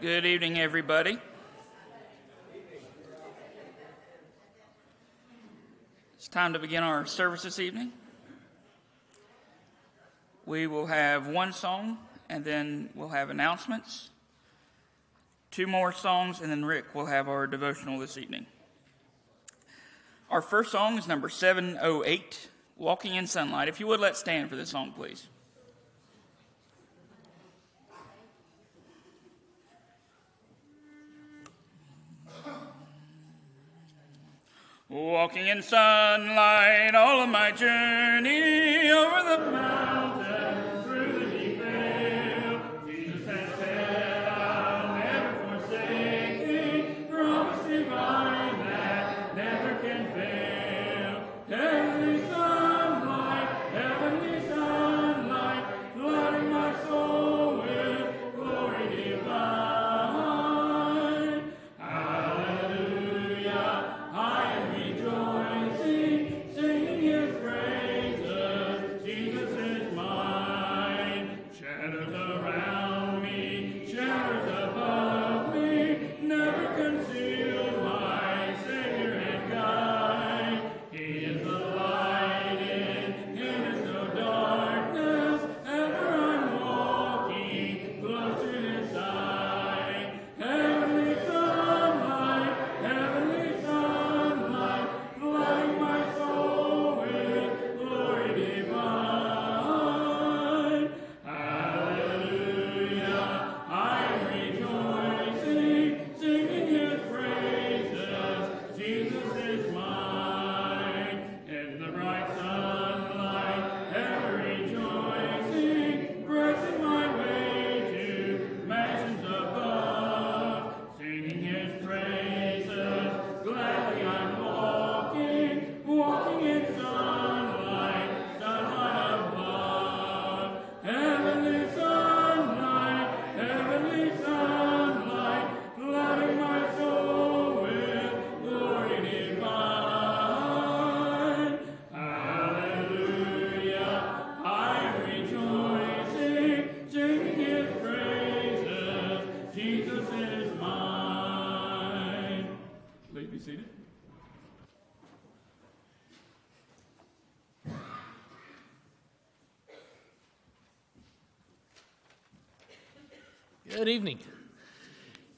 Good evening, everybody. It's time to begin our service this evening. We will have one song and then we'll have announcements, two more songs, and then Rick will have our devotional this evening. Our first song is number 708, Walking in Sunlight. If you would, let's stand for this song, please. Walking in sunlight all of my journey Good evening.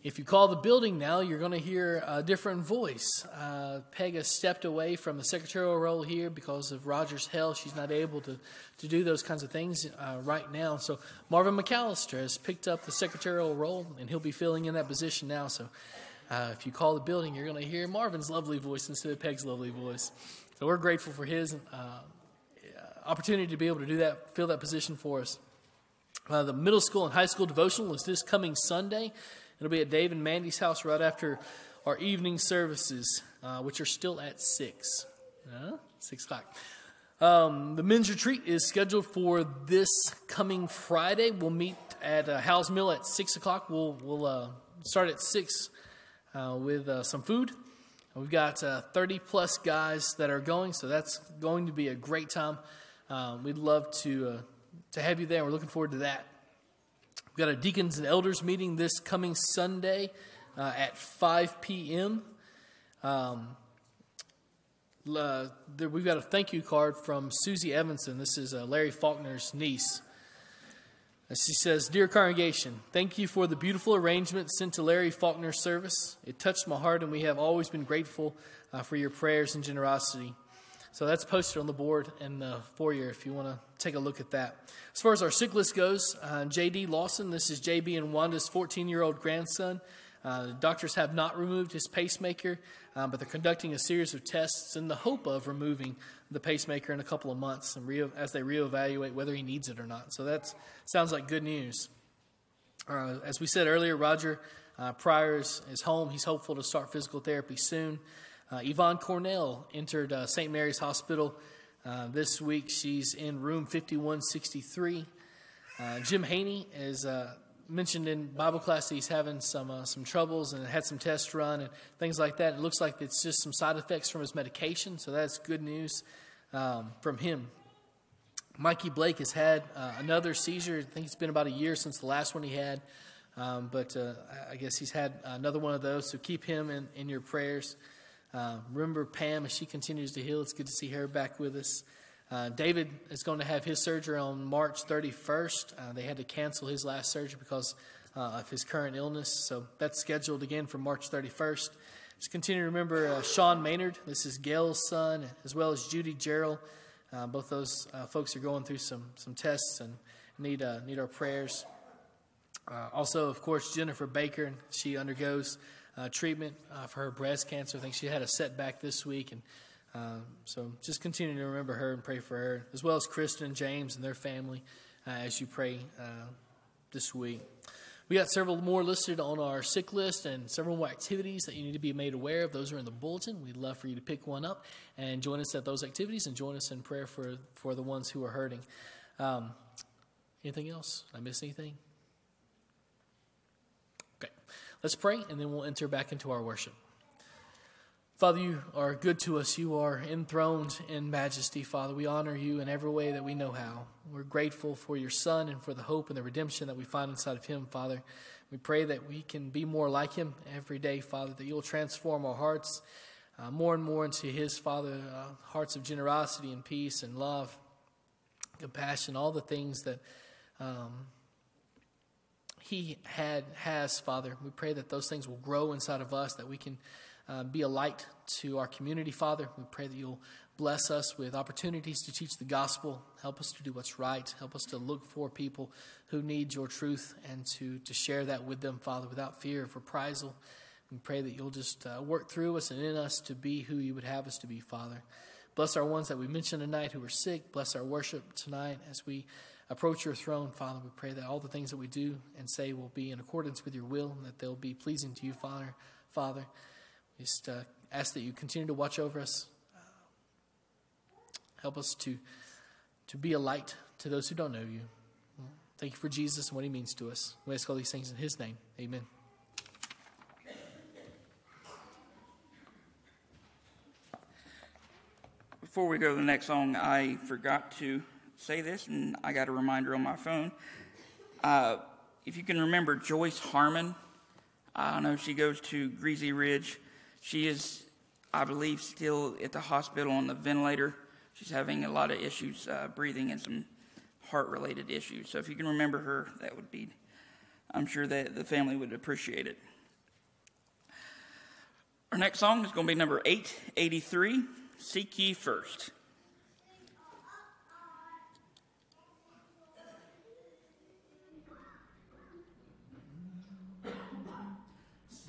If you call the building now, you're going to hear a different voice. Uh, Peg has stepped away from the secretarial role here because of Roger's health. She's not able to, to do those kinds of things uh, right now. So Marvin McAllister has picked up the secretarial role, and he'll be filling in that position now. So uh, if you call the building, you're going to hear Marvin's lovely voice instead of Peg's lovely voice. So we're grateful for his uh, opportunity to be able to do that, fill that position for us. Uh, the middle school and high school devotional is this coming Sunday. It'll be at Dave and Mandy's house right after our evening services, uh, which are still at 6. Uh, 6 o'clock. Um, the men's retreat is scheduled for this coming Friday. We'll meet at uh, Hal's Mill at 6 o'clock. We'll, we'll uh, start at 6 uh, with uh, some food. We've got uh, 30 plus guys that are going, so that's going to be a great time. We'd love to, to have you there. We're looking forward to that. We've got a deacons and elders meeting this coming Sunday uh, at 5 p.m. Um, uh, there, we've got a thank you card from Susie Evanson. This is uh, Larry Faulkner's niece. Uh, She says, Dear congregation, thank you for the beautiful arrangement sent to Larry Faulkner's service. It touched my heart, and we have always been grateful uh, for your prayers and generosity. So that's posted on the board in the foyer if you want to take a look at that. As far as our sick list goes, uh, J.D. Lawson, this is J.B. and Wanda's 14 year old grandson. Uh, doctors have not removed his pacemaker, uh, but they're conducting a series of tests in the hope of removing the pacemaker in a couple of months and re- as they reevaluate whether he needs it or not. So that sounds like good news. Uh, as we said earlier, Roger uh, Pryor is, is home. He's hopeful to start physical therapy soon. Uh, Yvonne Cornell entered uh, St. Mary's Hospital uh, this week. She's in room 5163. Uh, Jim Haney is mentioned in Bible class that he's having some uh, some troubles and had some tests run and things like that. It looks like it's just some side effects from his medication, so that's good news um, from him. Mikey Blake has had uh, another seizure. I think it's been about a year since the last one he had. Um, but uh, I- I guess he's had another one of those, so keep him in, in your prayers. Uh, remember Pam as she continues to heal. It's good to see her back with us. Uh, David is going to have his surgery on March 31st. Uh, they had to cancel his last surgery because uh, of his current illness, so that's scheduled again for March 31st. Just continue to remember uh, Sean Maynard. This is Gail's son, as well as Judy Gerald. Uh, both those folks are going through some some tests and need need our prayers. Also, of course, Jennifer Baker, she undergoes uh, treatment uh, for her breast cancer. I think she had a setback this week, and um, so just continue to remember her and pray for her, as well as Kristen and James and their family uh, as you pray uh, this week. We got several more listed on our sick list and several more activities that you need to be made aware of. Those are in the bulletin. We'd love for you to pick one up and join us at those activities and join us in prayer for, for the ones who are hurting. Um, anything else? I miss anything? Let's pray and then we'll enter back into our worship. Father, you are good to us. You are enthroned in majesty, Father. We honor you in every way that we know how. We're grateful for your Son and for the hope and the redemption that we find inside of him, Father. We pray that we can be more like him every day, Father, that you'll transform our hearts uh, more and more into his, Father, uh, hearts of generosity and peace and love, compassion, all the things that. Um, he had has father. We pray that those things will grow inside of us that we can uh, be a light to our community father. We pray that you'll bless us with opportunities to teach the gospel. Help us to do what's right. Help us to look for people who need your truth and to to share that with them father without fear of reprisal. We pray that you'll just uh, work through us and in us to be who you would have us to be father. Bless our ones that we mentioned tonight who are sick. Bless our worship tonight as we approach your throne, Father. We pray that all the things that we do and say will be in accordance with your will and that they'll be pleasing to you, Father. Father, we just uh, ask that you continue to watch over us. Uh, help us to, to be a light to those who don't know you. Thank you for Jesus and what he means to us. We ask all these things in his name. Amen. Before we go to the next song, I forgot to say this, and I got a reminder on my phone. Uh, if you can remember Joyce Harmon, I don't know she goes to Greasy Ridge. She is, I believe, still at the hospital on the ventilator. She's having a lot of issues uh, breathing and some heart related issues. So if you can remember her, that would be, I'm sure that the family would appreciate it. Our next song is going to be number 883 Seek Ye First.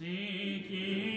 Seek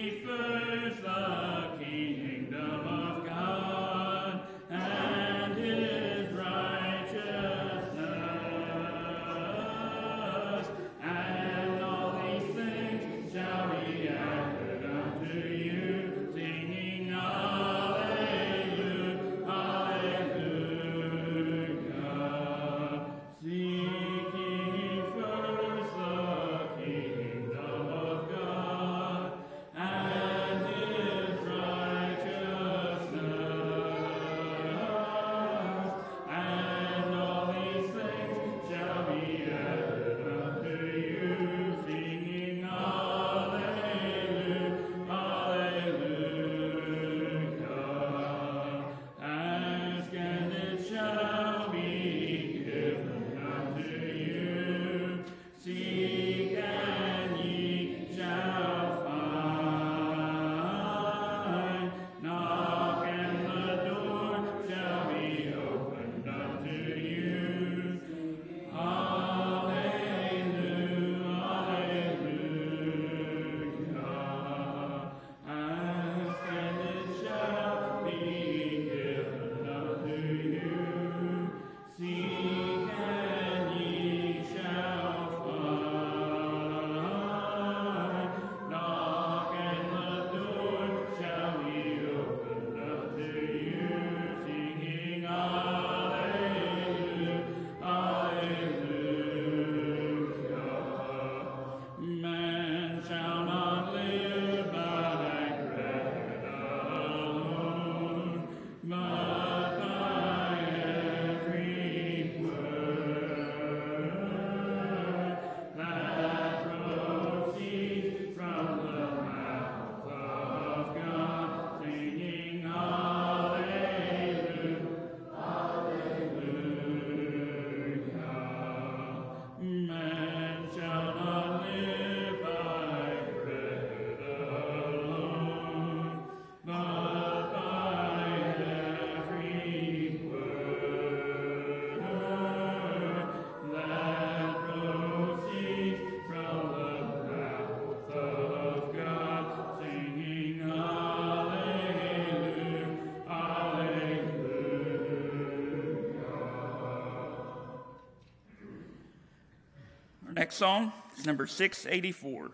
next song is number 684.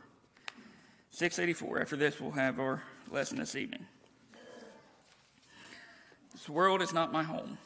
684. After this, we'll have our lesson this evening. This world is not my home.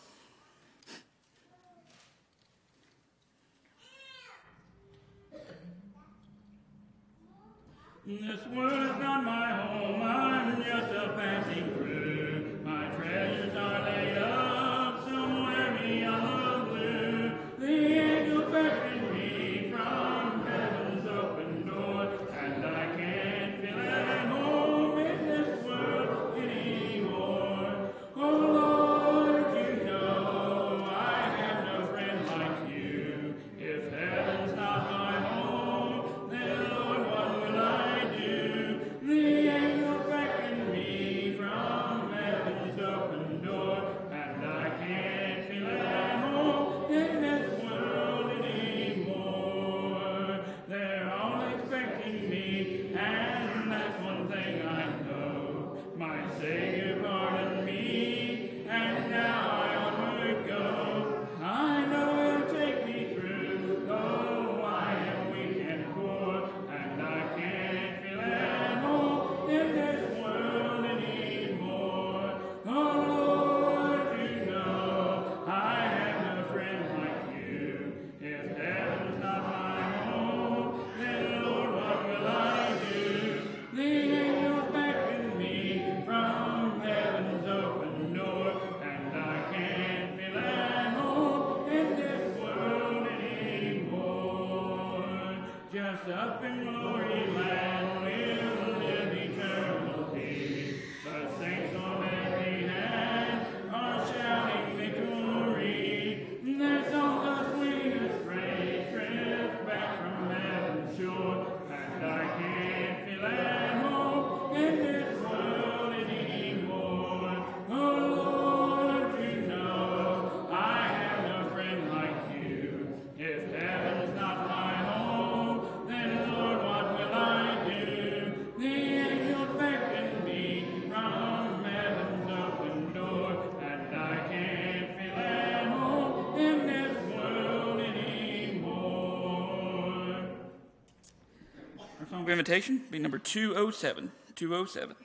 Invitation be number 207. 207.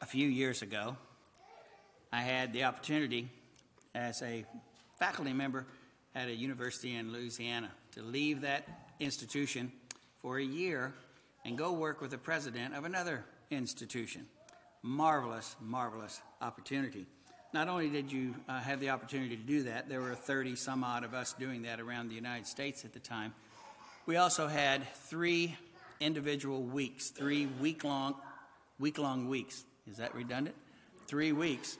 a few years ago, I had the opportunity as a faculty member at a university in Louisiana to leave that institution for a year and go work with the president of another institution. Marvelous, marvelous opportunity. Not only did you uh, have the opportunity to do that, there were 30 some odd of us doing that around the United States at the time. We also had three individual weeks, three week long, week long weeks. Is that redundant? Three weeks,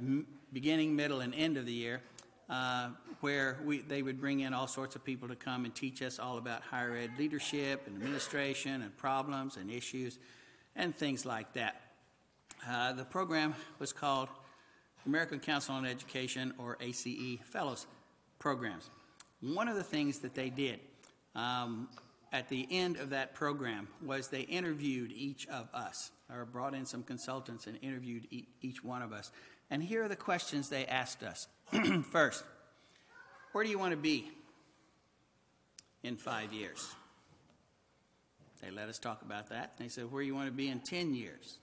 m- beginning, middle, and end of the year, uh, where we, they would bring in all sorts of people to come and teach us all about higher ed leadership and administration and problems and issues and things like that. Uh, the program was called American Council on Education, or ACE Fellows Programs. One of the things that they did um, at the end of that program was they interviewed each of us, or brought in some consultants and interviewed e- each one of us. And here are the questions they asked us. First, where do you want to be in five years? They let us talk about that. They said, where do you want to be in 10 years?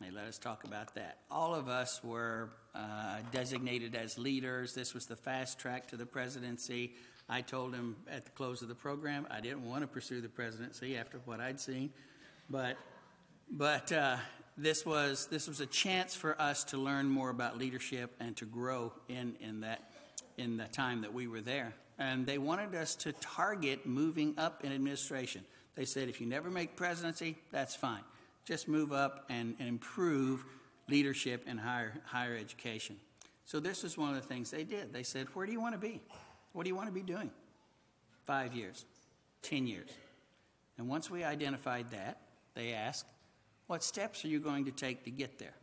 They let us talk about that. All of us were uh, designated as leaders. This was the fast track to the presidency. I told him at the close of the program I didn't want to pursue the presidency after what I'd seen, but but uh, this was this was a chance for us to learn more about leadership and to grow in in that in the time that we were there. And they wanted us to target moving up in administration. They said if you never make presidency, that's fine. Just move up and, and improve leadership in higher higher education. So this was one of the things they did. They said, "Where do you want to be? What do you want to be doing? Five years, ten years." And once we identified that, they asked, "What steps are you going to take to get there?"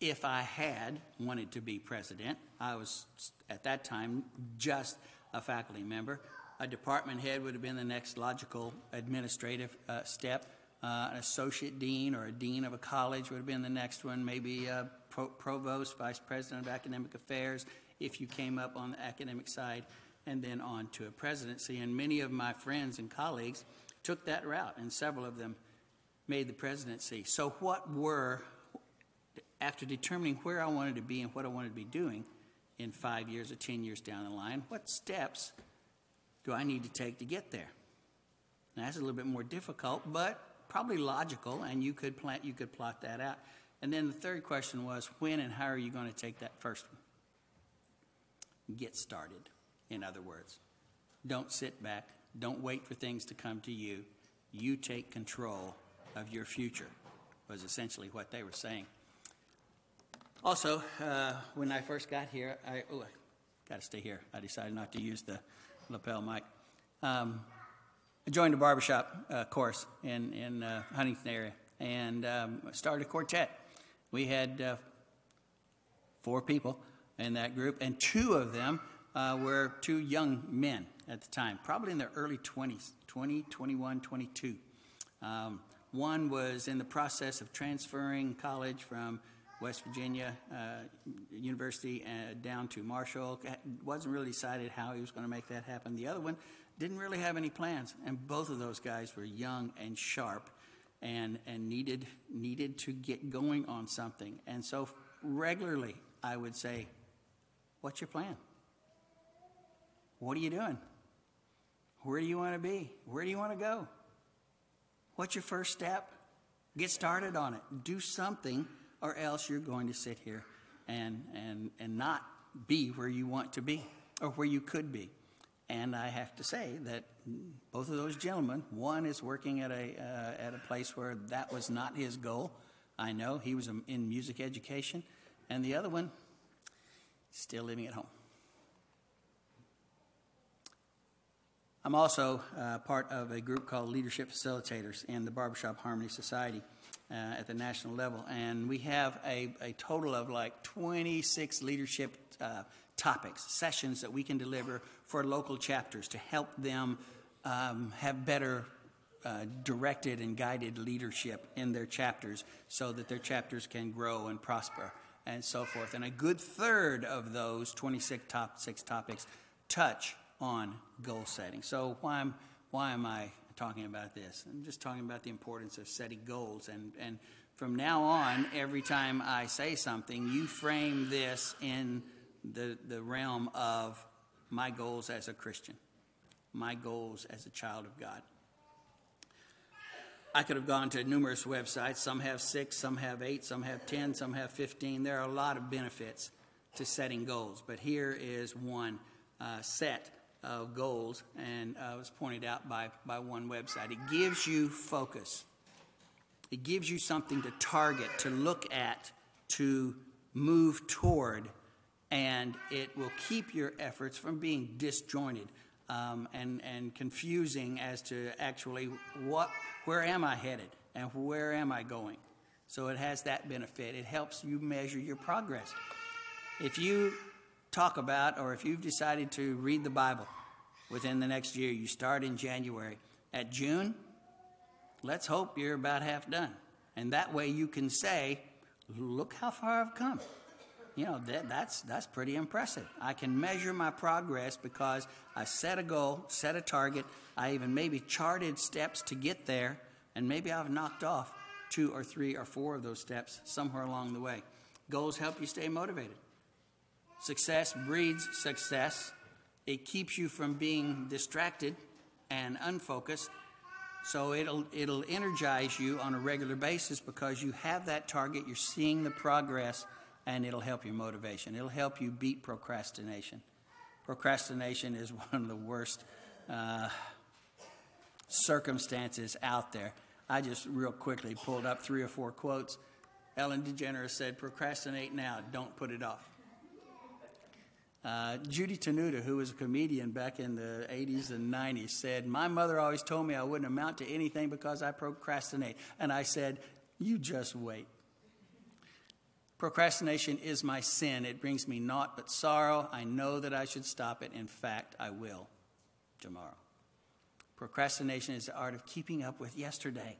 If I had wanted to be president, I was at that time just a faculty member. A department head would have been the next logical administrative uh, step. Uh, an associate dean or a dean of a college would have been the next one. Maybe a pro- provost, vice president of academic affairs, if you came up on the academic side, and then on to a presidency. And many of my friends and colleagues took that route, and several of them made the presidency. So, what were, after determining where I wanted to be and what I wanted to be doing in five years or 10 years down the line, what steps do I need to take to get there? Now, that's a little bit more difficult, but probably logical, and you could plant, you could plot that out. And then the third question was, when and how are you going to take that first one? Get started, in other words. Don't sit back. Don't wait for things to come to you. You take control of your future, was essentially what they were saying. Also, uh, when I first got here, I, oh, I got to stay here. I decided not to use the lapel mic. Um, I joined a barbershop uh, course in, in uh, Huntington area and um, started a quartet. We had uh, four people in that group, and two of them uh, were two young men at the time, probably in their early 20s 20, 21, 22. Um, one was in the process of transferring college from West Virginia uh, University uh, down to Marshall. Wasn't really decided how he was going to make that happen. The other one didn't really have any plans, and both of those guys were young and sharp, and and needed needed to get going on something. And so regularly, I would say, "What's your plan? What are you doing? Where do you want to be? Where do you want to go? What's your first step? Get started on it. Do something, or else you're going to sit here and and and not be where you want to be or where you could be." And I have to say that both of those gentlemen, one is working at a, uh, at a place where that was not his goal. I know he was in music education. And the other one, still living at home. I'm also uh, part of a group called Leadership Facilitators in the Barbershop Harmony Society uh, at the national level. And we have a, a total of like 26 leadership uh, topics, sessions that we can deliver for local chapters to help them um, have better uh, directed and guided leadership in their chapters so that their chapters can grow and prosper and so forth. And a good third of those 26 top, six topics touch on goal setting. So, why am, why am I talking about this? I'm just talking about the importance of setting goals. And, and from now on, every time I say something, you frame this in the, the realm of my goals as a Christian, my goals as a child of God. I could have gone to numerous websites. Some have six, some have eight, some have 10, some have 15. There are a lot of benefits to setting goals, but here is one uh, set of goals, and uh, was pointed out by, by one website. It gives you focus, it gives you something to target, to look at, to move toward and it will keep your efforts from being disjointed um, and, and confusing as to actually what, where am I headed and where am I going. So it has that benefit. It helps you measure your progress. If you talk about, or if you've decided to read the Bible within the next year, you start in January. At June, let's hope you're about half done. And that way you can say, look how far I've come you know that, that's that's pretty impressive. I can measure my progress because I set a goal, set a target. I even maybe charted steps to get there, and maybe I've knocked off two or three or four of those steps somewhere along the way. Goals help you stay motivated. Success breeds success. It keeps you from being distracted and unfocused. So it'll it'll energize you on a regular basis because you have that target, you're seeing the progress and it'll help your motivation. It'll help you beat procrastination. Procrastination is one of the worst uh, circumstances out there. I just real quickly pulled up three or four quotes. Ellen DeGeneres said, Procrastinate now, don't put it off. Uh, Judy Tenuta, who was a comedian back in the 80s and 90s, said, My mother always told me I wouldn't amount to anything because I procrastinate. And I said, You just wait. Procrastination is my sin. It brings me naught but sorrow. I know that I should stop it. In fact, I will. tomorrow. Procrastination is the art of keeping up with yesterday.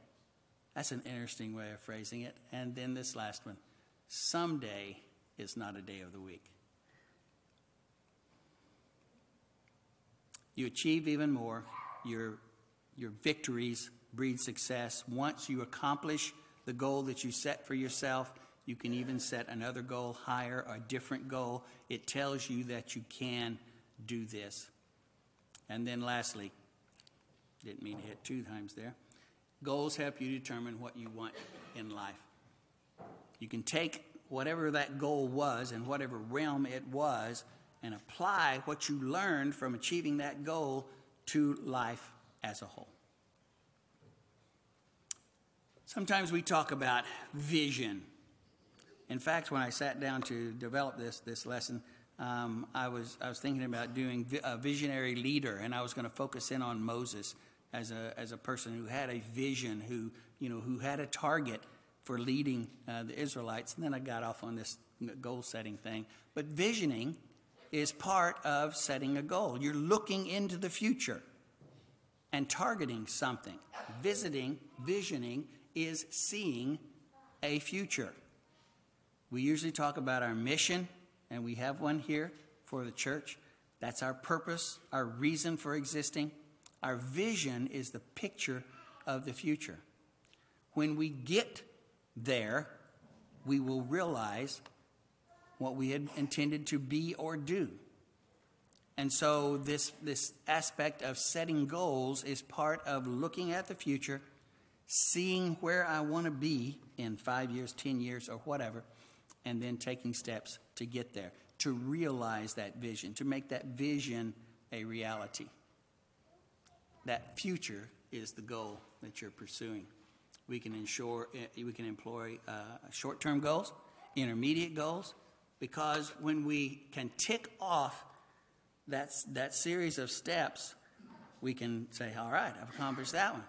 That's an interesting way of phrasing it. And then this last one someday is not a day of the week. You achieve even more. Your, your victories breed success. Once you accomplish the goal that you set for yourself, you can even set another goal higher, a different goal. It tells you that you can do this. And then lastly, didn't mean to hit two times there. Goals help you determine what you want in life. You can take whatever that goal was and whatever realm it was and apply what you learned from achieving that goal to life as a whole. Sometimes we talk about vision. In fact, when I sat down to develop this, this lesson, um, I, was, I was thinking about doing a visionary leader, and I was going to focus in on Moses as a, as a person who had a vision, who, you know, who had a target for leading uh, the Israelites. And then I got off on this goal setting thing. But visioning is part of setting a goal. You're looking into the future and targeting something. Visiting, visioning is seeing a future. We usually talk about our mission, and we have one here for the church. That's our purpose, our reason for existing. Our vision is the picture of the future. When we get there, we will realize what we had intended to be or do. And so, this, this aspect of setting goals is part of looking at the future, seeing where I want to be in five years, 10 years, or whatever, and then taking steps to get there, to realize that vision, to make that vision a reality that future is the goal that you're pursuing. We can ensure eh, we can employ uh, short-term goals, intermediate goals, because when we can tick off that that series of steps, we can say, "All right, I've accomplished that one.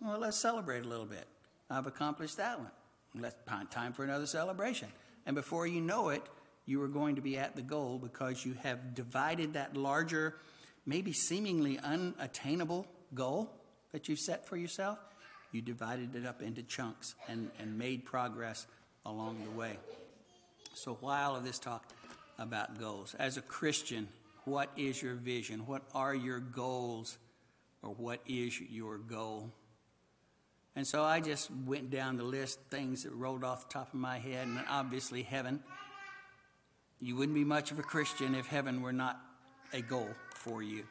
Well, let's celebrate a little bit. I've accomplished that one. Let's find time for another celebration." And before you know it, you are going to be at the goal because you have divided that larger, maybe seemingly unattainable goal that you've set for yourself, you divided it up into chunks and, and made progress along the way. So, while of this talk about goals, as a Christian, what is your vision? What are your goals? Or what is your goal? And so I just went down the list, things that rolled off the top of my head, and obviously heaven. You wouldn't be much of a Christian if heaven were not a goal for you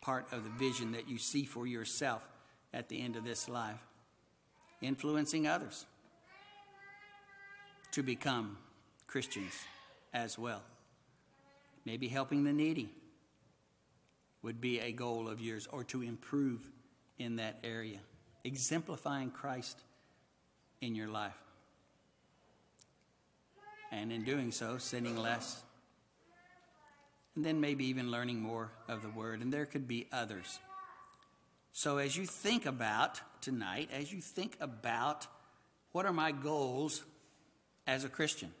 part of the vision that you see for yourself at the end of this life. Influencing others to become Christians as well. Maybe helping the needy would be a goal of yours, or to improve in that area. Exemplifying Christ in your life. And in doing so, sinning less and then maybe even learning more of the Word. And there could be others. So, as you think about tonight, as you think about what are my goals as a Christian,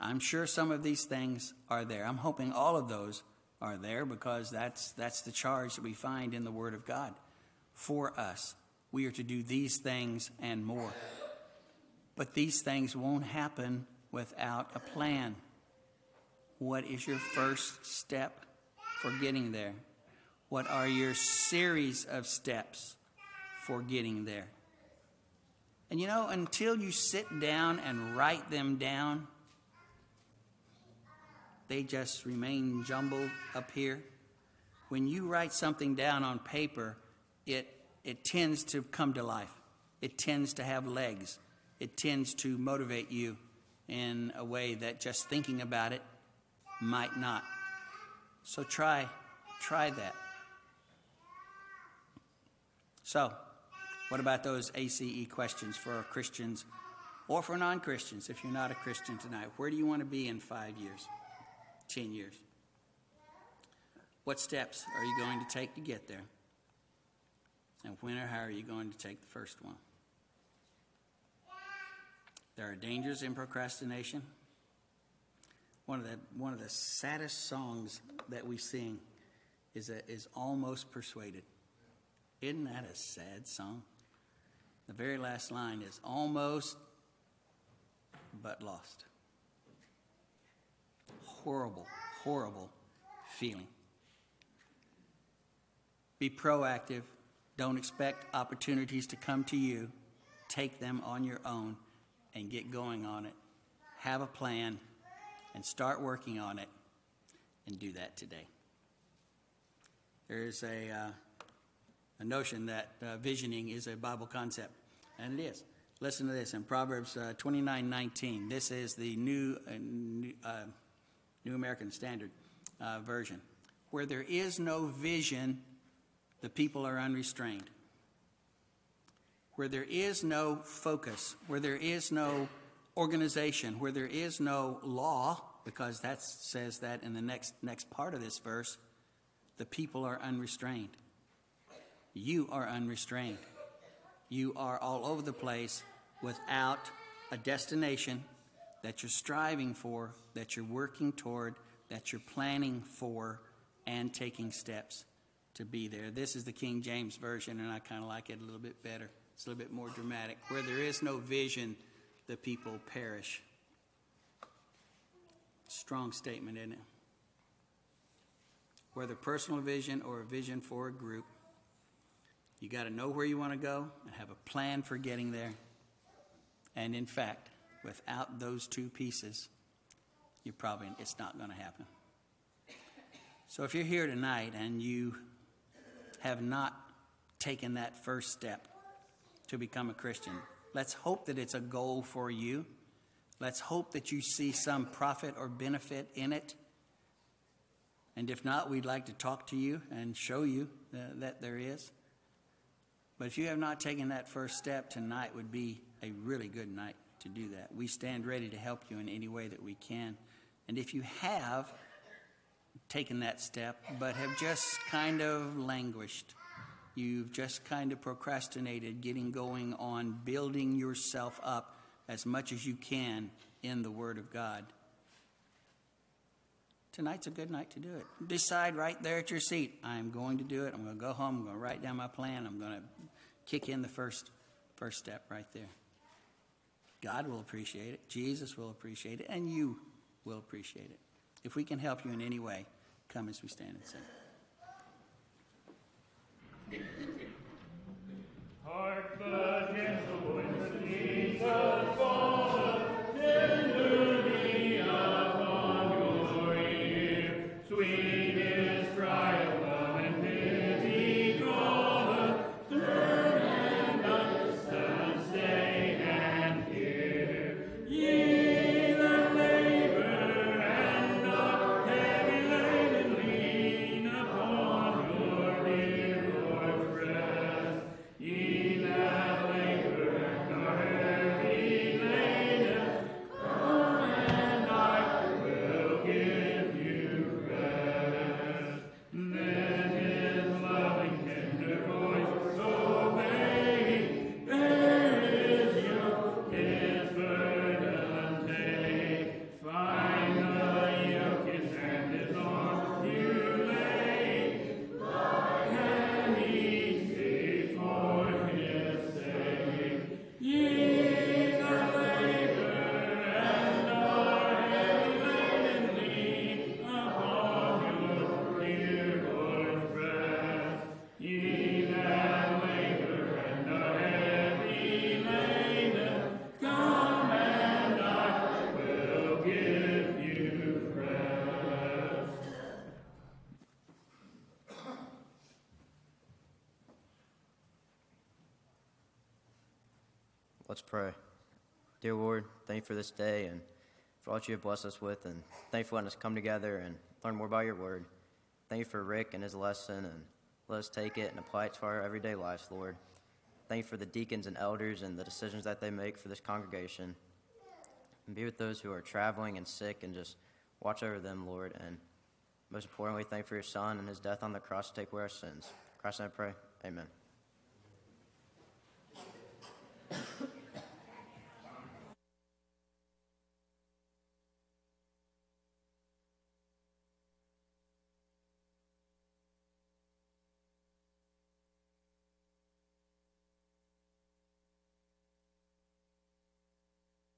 I'm sure some of these things are there. I'm hoping all of those are there because that's, that's the charge that we find in the Word of God for us. We are to do these things and more. But these things won't happen without a plan. What is your first step for getting there? What are your series of steps for getting there? And you know, until you sit down and write them down, they just remain jumbled up here. When you write something down on paper, it, it tends to come to life. It tends to have legs. It tends to motivate you in a way that just thinking about it might not. So try, try that. So, what about those ACE questions for Christians or for non Christians if you're not a Christian tonight? Where do you want to be in five years, 10 years? What steps are you going to take to get there? And when or how are you going to take the first one? There are dangers in procrastination one of the one of the saddest songs that we sing is, a, is almost persuaded. Isn't that a sad song? The very last line is almost but lost. Horrible, horrible feeling. Be proactive. Don't expect opportunities to come to you. Take them on your own and get going on it. Have a plan and start working on it and do that today. There's a, uh, a notion that uh, visioning is a Bible concept, and it is. Listen to this in Proverbs uh, 29 19. This is the New, uh, new, uh, new, American Standard uh, Version. Where there is no vision, the people are unrestrained. Where there is no focus, where there is no organization, where there is no law, because that says that in the next, next part of this verse, the people are unrestrained. You are unrestrained. You are all over the place without a destination that you're striving for, that you're working toward, that you're planning for, and taking steps to be there. This is the King James Version, and I kind of like it a little bit better. It's a little bit more dramatic. Where there is no vision, the people perish. Strong statement, isn't it? Whether personal vision or a vision for a group, you got to know where you want to go and have a plan for getting there. And in fact, without those two pieces, you probably it's not going to happen. So if you're here tonight and you have not taken that first step to become a Christian, let's hope that it's a goal for you. Let's hope that you see some profit or benefit in it. And if not, we'd like to talk to you and show you uh, that there is. But if you have not taken that first step, tonight would be a really good night to do that. We stand ready to help you in any way that we can. And if you have taken that step, but have just kind of languished, you've just kind of procrastinated getting going on building yourself up as much as you can in the Word of God. Tonight's a good night to do it. Decide right there at your seat I'm going to do it. I'm going to go home. I'm going to write down my plan. I'm going to kick in the first, first step right there. God will appreciate it. Jesus will appreciate it. And you will appreciate it. If we can help you in any way, come as we stand and sing. Pray. Dear Lord, thank you for this day and for all you have blessed us with, and thank you for letting us come together and learn more about your word. Thank you for Rick and his lesson, and let us take it and apply it to our everyday lives, Lord. Thank you for the deacons and elders and the decisions that they make for this congregation. And be with those who are traveling and sick, and just watch over them, Lord. And most importantly, thank you for your Son and his death on the cross to take away our sins. Christ, I pray. Amen.